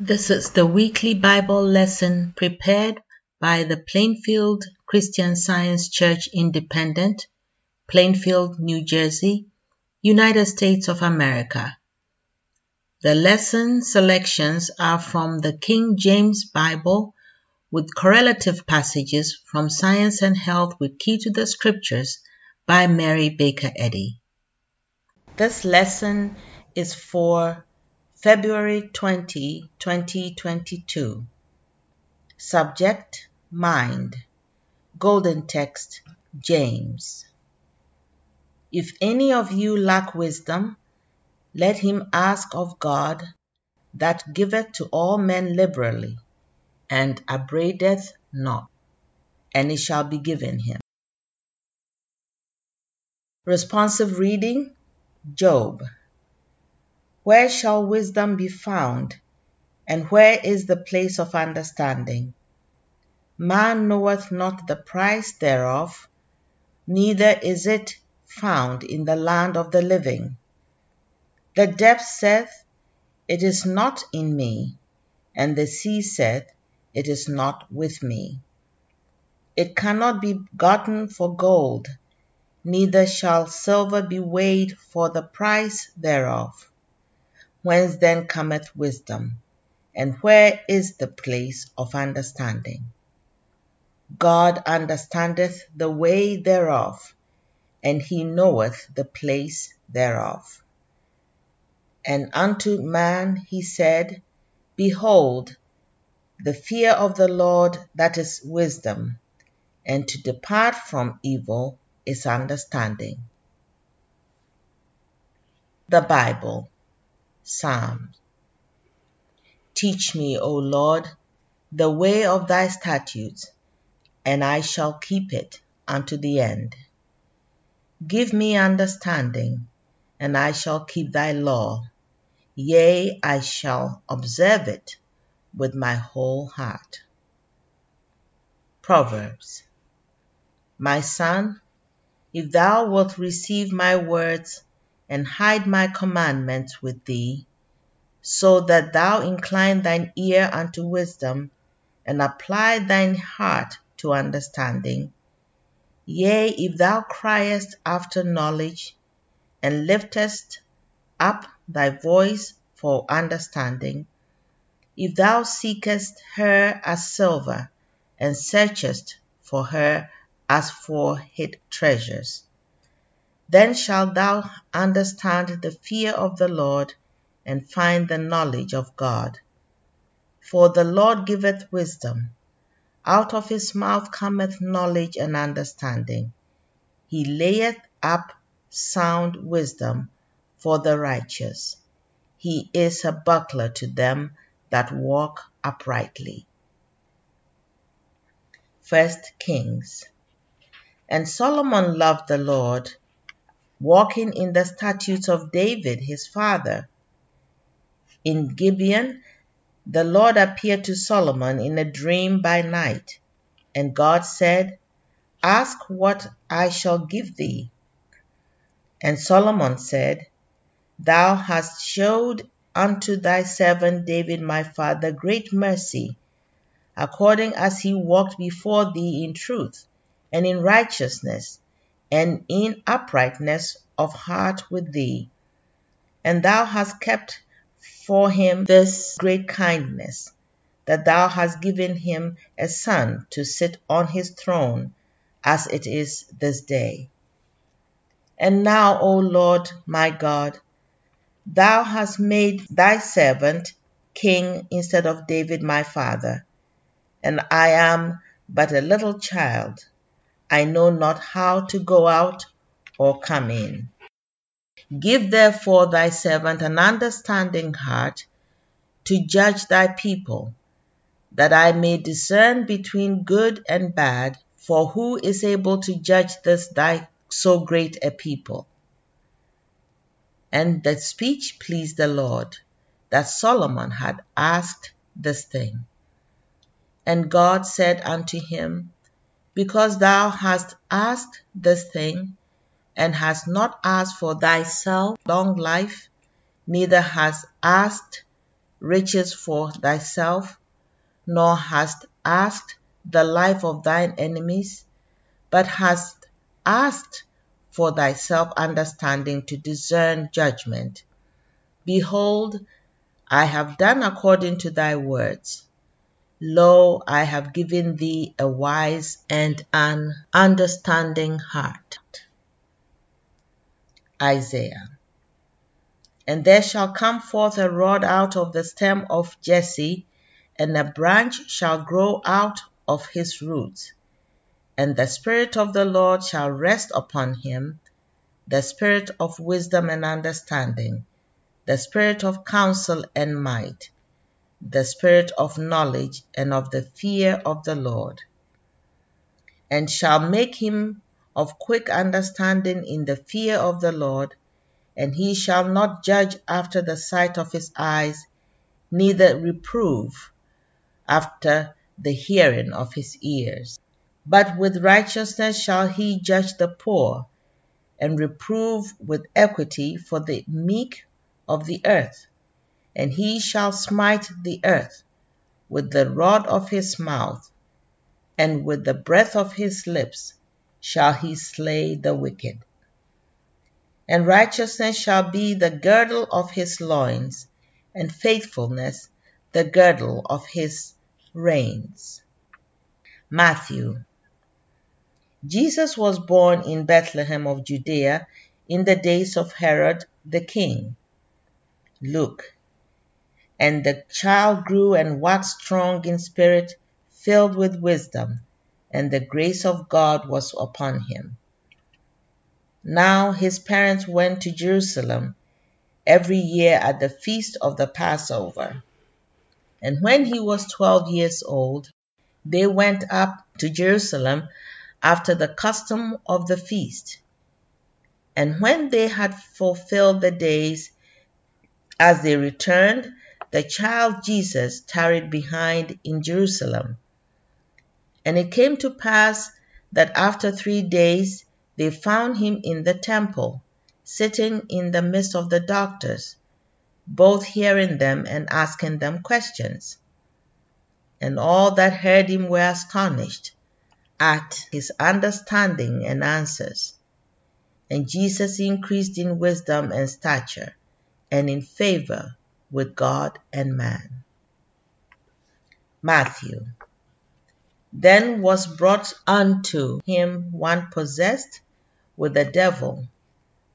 This is the weekly Bible lesson prepared by the Plainfield Christian Science Church Independent, Plainfield, New Jersey, United States of America. The lesson selections are from the King James Bible with correlative passages from Science and Health with Key to the Scriptures by Mary Baker Eddy. This lesson is for February 20, 2022. Subject Mind. Golden Text James. If any of you lack wisdom, let him ask of God, that giveth to all men liberally, and upbraideth not, and it shall be given him. Responsive reading Job where shall wisdom be found? And where is the place of understanding? Man knoweth not the price thereof, neither is it found in the land of the living. The depth saith, It is not in me, and the sea saith, It is not with me. It cannot be gotten for gold, neither shall silver be weighed for the price thereof. Whence then cometh wisdom? And where is the place of understanding? God understandeth the way thereof, and he knoweth the place thereof. And unto man he said, Behold, the fear of the Lord that is wisdom, and to depart from evil is understanding. The Bible Psalms. Teach me, O Lord, the way of thy statutes, and I shall keep it unto the end. Give me understanding, and I shall keep thy law. Yea, I shall observe it with my whole heart. Proverbs My son, if thou wilt receive my words and hide my commandments with thee, so that thou incline thine ear unto wisdom, and apply thine heart to understanding. Yea, if thou criest after knowledge, and liftest up thy voice for understanding, if thou seekest her as silver, and searchest for her as for hid treasures, then shalt thou understand the fear of the Lord, and find the knowledge of God. For the Lord giveth wisdom. Out of his mouth cometh knowledge and understanding. He layeth up sound wisdom for the righteous. He is a buckler to them that walk uprightly. First Kings. And Solomon loved the Lord walking in the statutes of David his father. In Gibeon, the Lord appeared to Solomon in a dream by night, and God said, Ask what I shall give thee. And Solomon said, Thou hast showed unto thy servant David my father great mercy, according as he walked before thee in truth and in righteousness and in uprightness of heart with thee. And thou hast kept for him this great kindness, that thou hast given him a son to sit on his throne, as it is this day. And now, O Lord my God, thou hast made thy servant king instead of David my father, and I am but a little child I know not how to go out or come in. Give therefore thy servant an understanding heart to judge thy people, that I may discern between good and bad, for who is able to judge this thy so great a people? And the speech pleased the Lord, that Solomon had asked this thing. And God said unto him, because thou hast asked this thing, and hast not asked for thyself long life, neither hast asked riches for thyself, nor hast asked the life of thine enemies, but hast asked for thyself understanding to discern judgment. Behold, I have done according to thy words. Lo, I have given thee a wise and an understanding heart. Isaiah. And there shall come forth a rod out of the stem of Jesse, and a branch shall grow out of his roots. And the Spirit of the Lord shall rest upon him, the Spirit of wisdom and understanding, the Spirit of counsel and might the spirit of knowledge and of the fear of the Lord, and shall make him of quick understanding in the fear of the Lord, and he shall not judge after the sight of his eyes, neither reprove after the hearing of his ears. But with righteousness shall he judge the poor, and reprove with equity for the meek of the earth and he shall smite the earth with the rod of his mouth, and with the breath of his lips shall he slay the wicked. And righteousness shall be the girdle of his loins, and faithfulness the girdle of his reins. Matthew. Jesus was born in Bethlehem of Judea in the days of Herod the king. Luke. And the child grew and waxed strong in spirit, filled with wisdom, and the grace of God was upon him. Now his parents went to Jerusalem every year at the feast of the Passover. And when he was twelve years old, they went up to Jerusalem after the custom of the feast. And when they had fulfilled the days, as they returned, the child Jesus tarried behind in Jerusalem. And it came to pass that after three days they found him in the temple, sitting in the midst of the doctors, both hearing them and asking them questions. And all that heard him were astonished at his understanding and answers. And Jesus increased in wisdom and stature and in favor with God and man. Matthew. Then was brought unto him one possessed with the devil,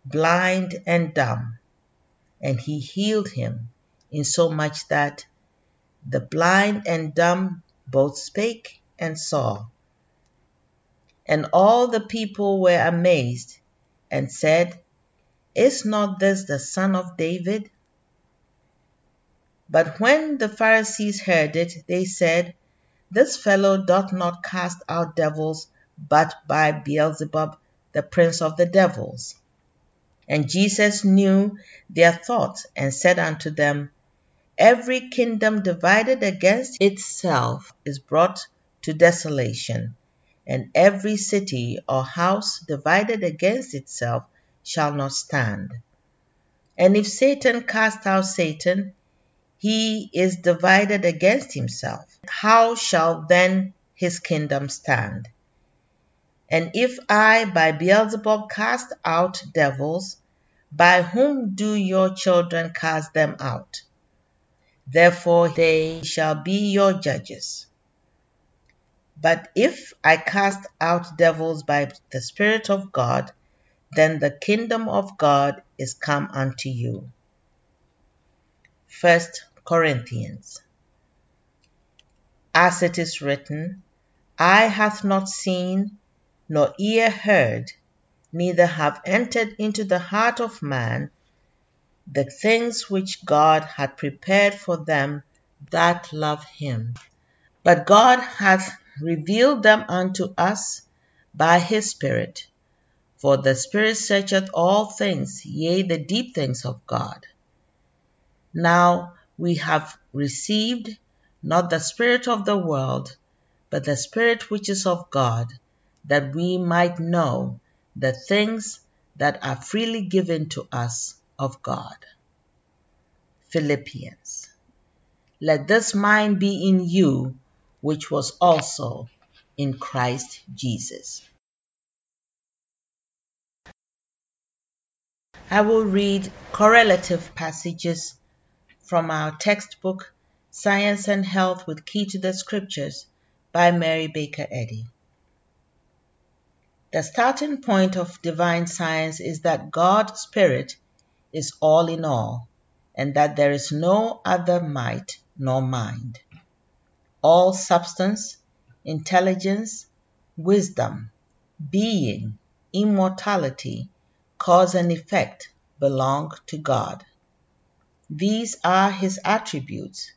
blind and dumb, and he healed him, insomuch that the blind and dumb both spake and saw. And all the people were amazed, and said, Is not this the son of David? But when the Pharisees heard it, they said, This fellow doth not cast out devils, but by Beelzebub, the prince of the devils. And Jesus knew their thoughts, and said unto them, Every kingdom divided against itself is brought to desolation, and every city or house divided against itself shall not stand. And if Satan cast out Satan, he is divided against himself. How shall then his kingdom stand? And if I by Beelzebub cast out devils, by whom do your children cast them out? Therefore they shall be your judges. But if I cast out devils by the Spirit of God, then the kingdom of God is come unto you. First Corinthians. As it is written, Eye hath not seen, nor ear heard, neither have entered into the heart of man the things which God had prepared for them that love him. But God hath revealed them unto us by his Spirit. For the Spirit searcheth all things, yea, the deep things of God. Now we have received not the Spirit of the world, but the Spirit which is of God, that we might know the things that are freely given to us of God. Philippians. let this mind be in you, which was also in Christ Jesus. I will read correlative passages from our textbook, Science and Health with Key to the Scriptures by Mary Baker Eddy. The starting point of divine science is that God's Spirit is all in all, and that there is no other might nor mind. All substance, intelligence, wisdom, being, immortality, cause and effect belong to God. These are His attributes,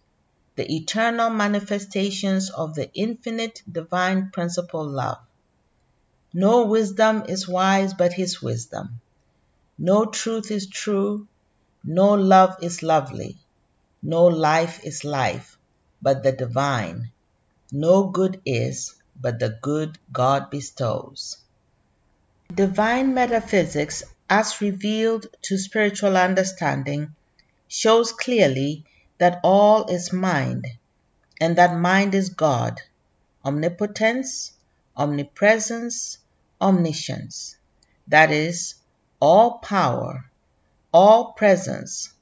the eternal manifestations of the infinite divine principle love. No wisdom is wise but His wisdom. No truth is true. No love is lovely. No life is life but the divine. No good is but the good God bestows. Divine metaphysics, as revealed to spiritual understanding, shows clearly that all is mind, and that mind is God, omnipotence, omnipresence, omniscience, that is, all power, all presence,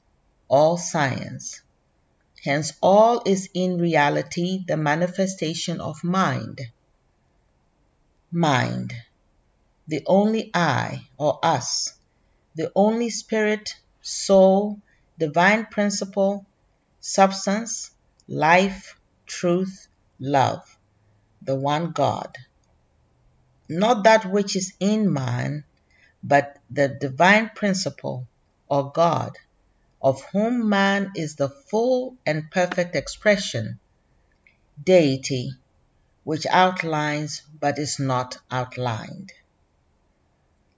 all science. Hence, all is in reality the manifestation of mind. Mind the only I or us, the only spirit, soul, divine principle, substance, life, truth, love, the one God. Not that which is in man, but the divine principle or God, of whom man is the full and perfect expression, deity, which outlines but is not outlined.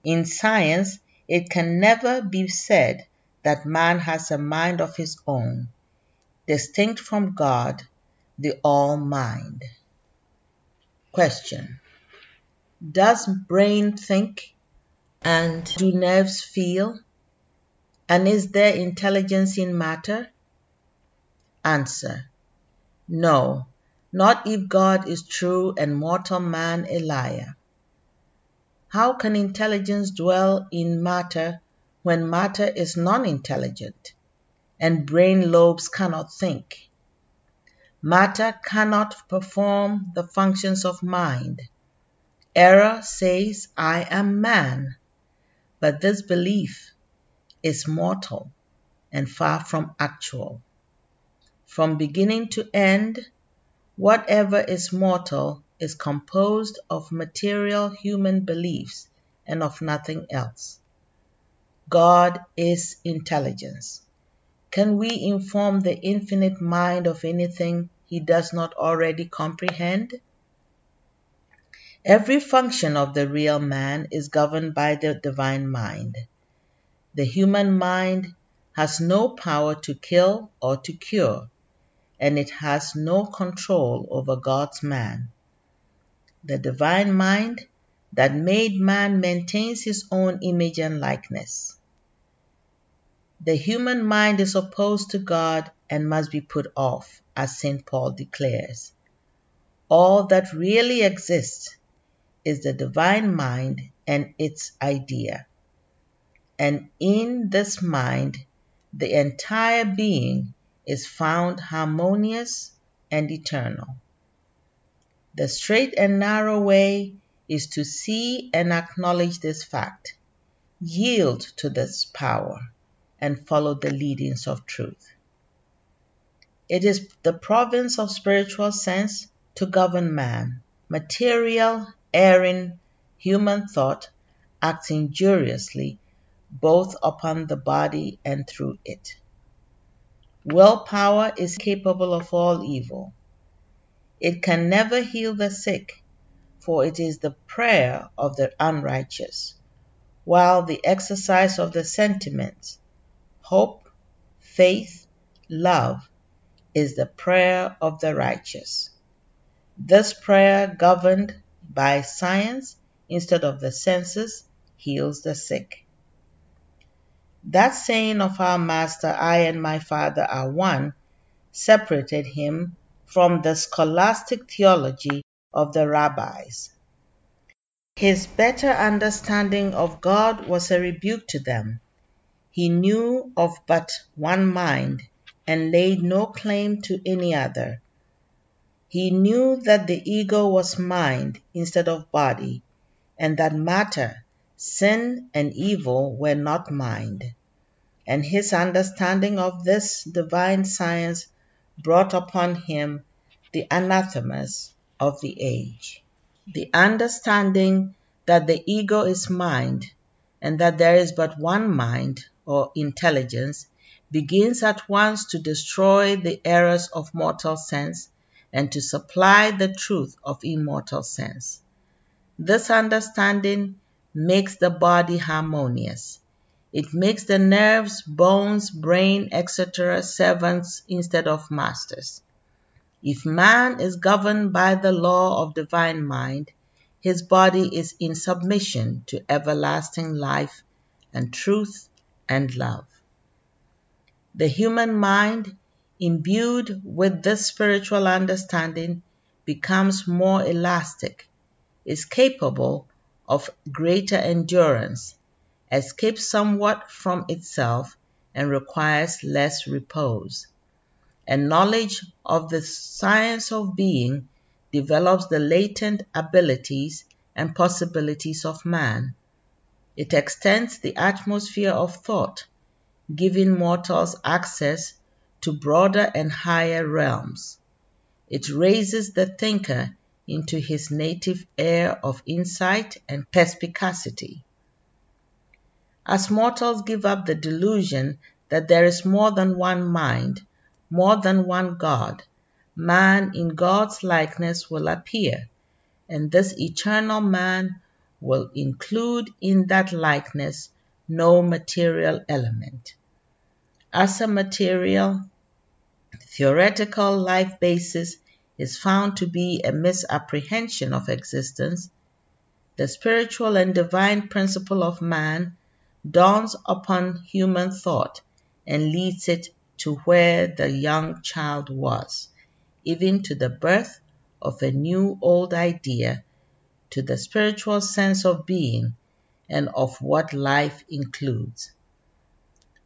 In science, it can never be said that man has a mind of his own, distinct from God, the All Mind. Question Does brain think and do nerves feel? And is there intelligence in matter? Answer No, not if God is true and mortal man a liar. How can intelligence dwell in matter when matter is non intelligent and brain lobes cannot think? Matter cannot perform the functions of mind. Error says, I am man, but this belief is mortal and far from actual. From beginning to end, whatever is mortal is composed of material human beliefs and of nothing else. God is intelligence. Can we inform the infinite mind of anything he does not already comprehend? Every function of the real man is governed by the divine mind. The human mind has no power to kill or to cure, and it has no control over God's man. The divine mind that made man maintains his own image and likeness. The human mind is opposed to God and must be put off, as St. Paul declares. All that really exists is the divine mind and its idea. And in this mind, the entire being is found harmonious and eternal. The straight and narrow way is to see and acknowledge this fact, yield to this power, and follow the leadings of truth. It is the province of spiritual sense to govern man, material, erring, human thought, acts injuriously both upon the body and through it. Willpower is capable of all evil. It can never heal the sick, for it is the prayer of the unrighteous, while the exercise of the sentiments, hope, faith, love, is the prayer of the righteous. This prayer, governed by science instead of the senses, heals the sick. That saying of our Master, I and my Father are one, separated him from the scholastic theology of the rabbis. His better understanding of God was a rebuke to them. He knew of but one mind and laid no claim to any other. He knew that the ego was mind instead of body, and that matter, sin, and evil were not mind. And his understanding of this divine science brought upon him the anathemas of the age. The understanding that the ego is mind and that there is but one mind or intelligence begins at once to destroy the errors of mortal sense and to supply the truth of immortal sense. This understanding makes the body harmonious. It makes the nerves, bones, brain, etc. servants instead of masters. If man is governed by the law of divine mind, his body is in submission to everlasting life and truth and love. The human mind imbued with this spiritual understanding becomes more elastic, is capable of greater endurance, escapes somewhat from itself, and requires less repose. And knowledge of the science of being develops the latent abilities and possibilities of man. It extends the atmosphere of thought, giving mortals access to broader and higher realms. It raises the thinker into his native air of insight and perspicacity. As mortals give up the delusion that there is more than one mind, more than one God, man in God's likeness will appear, and this eternal man will include in that likeness no material element. As a material, theoretical life basis is found to be a misapprehension of existence, the spiritual and divine principle of man dawns upon human thought and leads it to where the young child was, even to the birth of a new old idea, to the spiritual sense of being and of what life includes.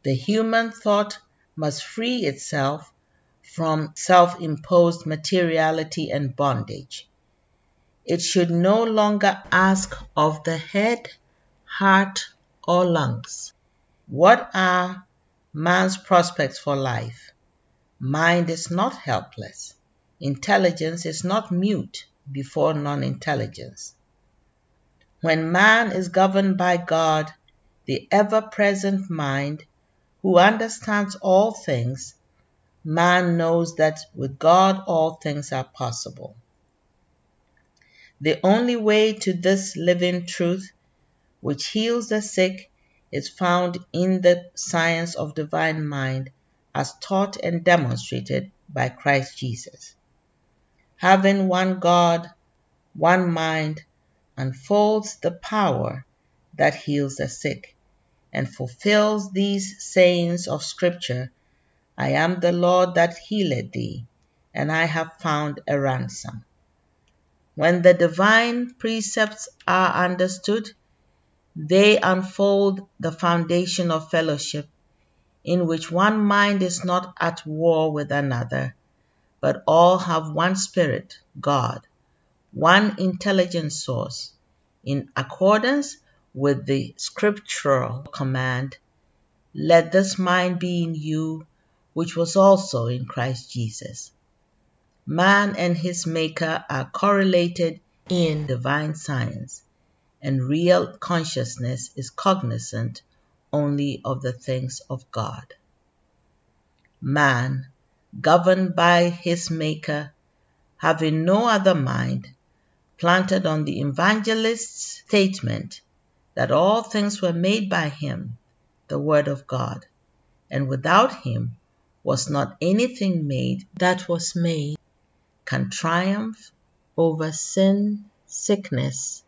The human thought must free itself from self imposed materiality and bondage. It should no longer ask of the head, heart, or lungs. What are man's prospects for life? Mind is not helpless. Intelligence is not mute before non intelligence. When man is governed by God, the ever present mind, who understands all things, man knows that with God all things are possible. The only way to this living truth, which heals the sick, is found in the science of divine mind as taught and demonstrated by Christ Jesus. Having one God, one mind, unfolds the power that heals the sick and fulfills these sayings of Scripture I am the Lord that healeth thee, and I have found a ransom. When the divine precepts are understood, they unfold the foundation of fellowship, in which one mind is not at war with another, but all have one Spirit, God, one intelligent source, in accordance with the scriptural command, Let this mind be in you which was also in Christ Jesus. Man and his Maker are correlated in divine science, and real consciousness is cognizant only of the things of God. Man, governed by his Maker, having no other mind, planted on the evangelist's statement that all things were made by him, the Word of God, and without him was not anything made that was made, can triumph over sin, sickness,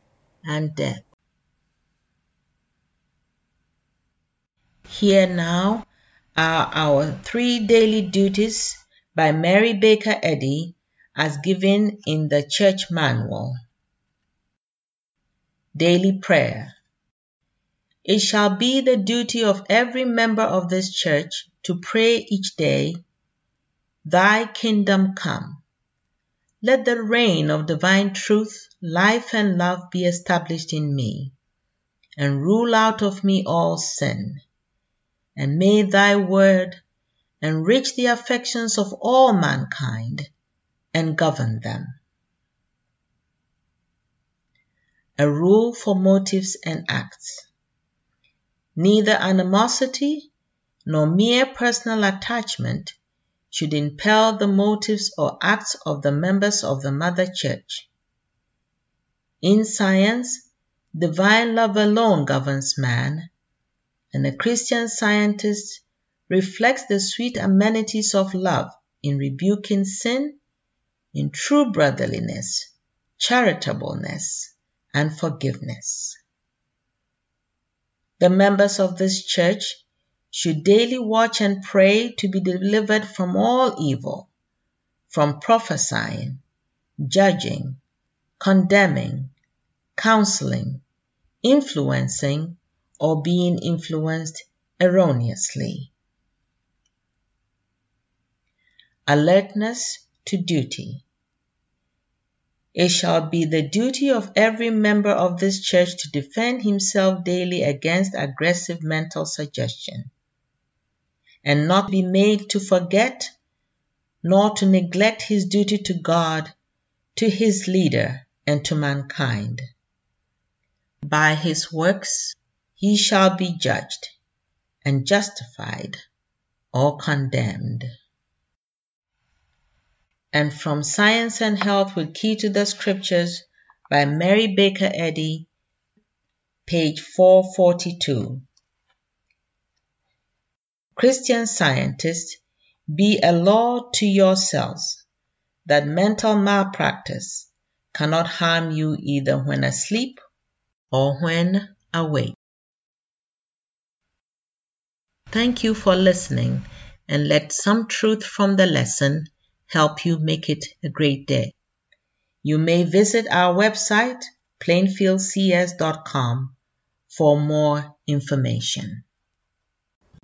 and death. Here now are our three daily duties by Mary Baker Eddy as given in the church manual. Daily Prayer It shall be the duty of every member of this church to pray each day, Thy kingdom come. Let the reign of divine truth, life, and love be established in me, and rule out of me all sin. And may thy word enrich the affections of all mankind and govern them. A rule for motives and acts. Neither animosity nor mere personal attachment should impel the motives or acts of the members of the Mother Church. In science, divine love alone governs man, and a Christian scientist reflects the sweet amenities of love in rebuking sin, in true brotherliness, charitableness, and forgiveness. The members of this church should daily watch and pray to be delivered from all evil, from prophesying, judging, condemning, counseling, influencing, or being influenced erroneously. Alertness to duty. It shall be the duty of every member of this church to defend himself daily against aggressive mental suggestion and not be made to forget nor to neglect his duty to God, to his leader, and to mankind. By his works he shall be judged and justified or condemned. And from Science and Health with Key to the Scriptures by Mary Baker Eddy, page 442. Christian scientists, be a law to yourselves that mental malpractice cannot harm you either when asleep or when awake. Thank you for listening and let some truth from the lesson help you make it a great day. You may visit our website plainfieldcs.com for more information.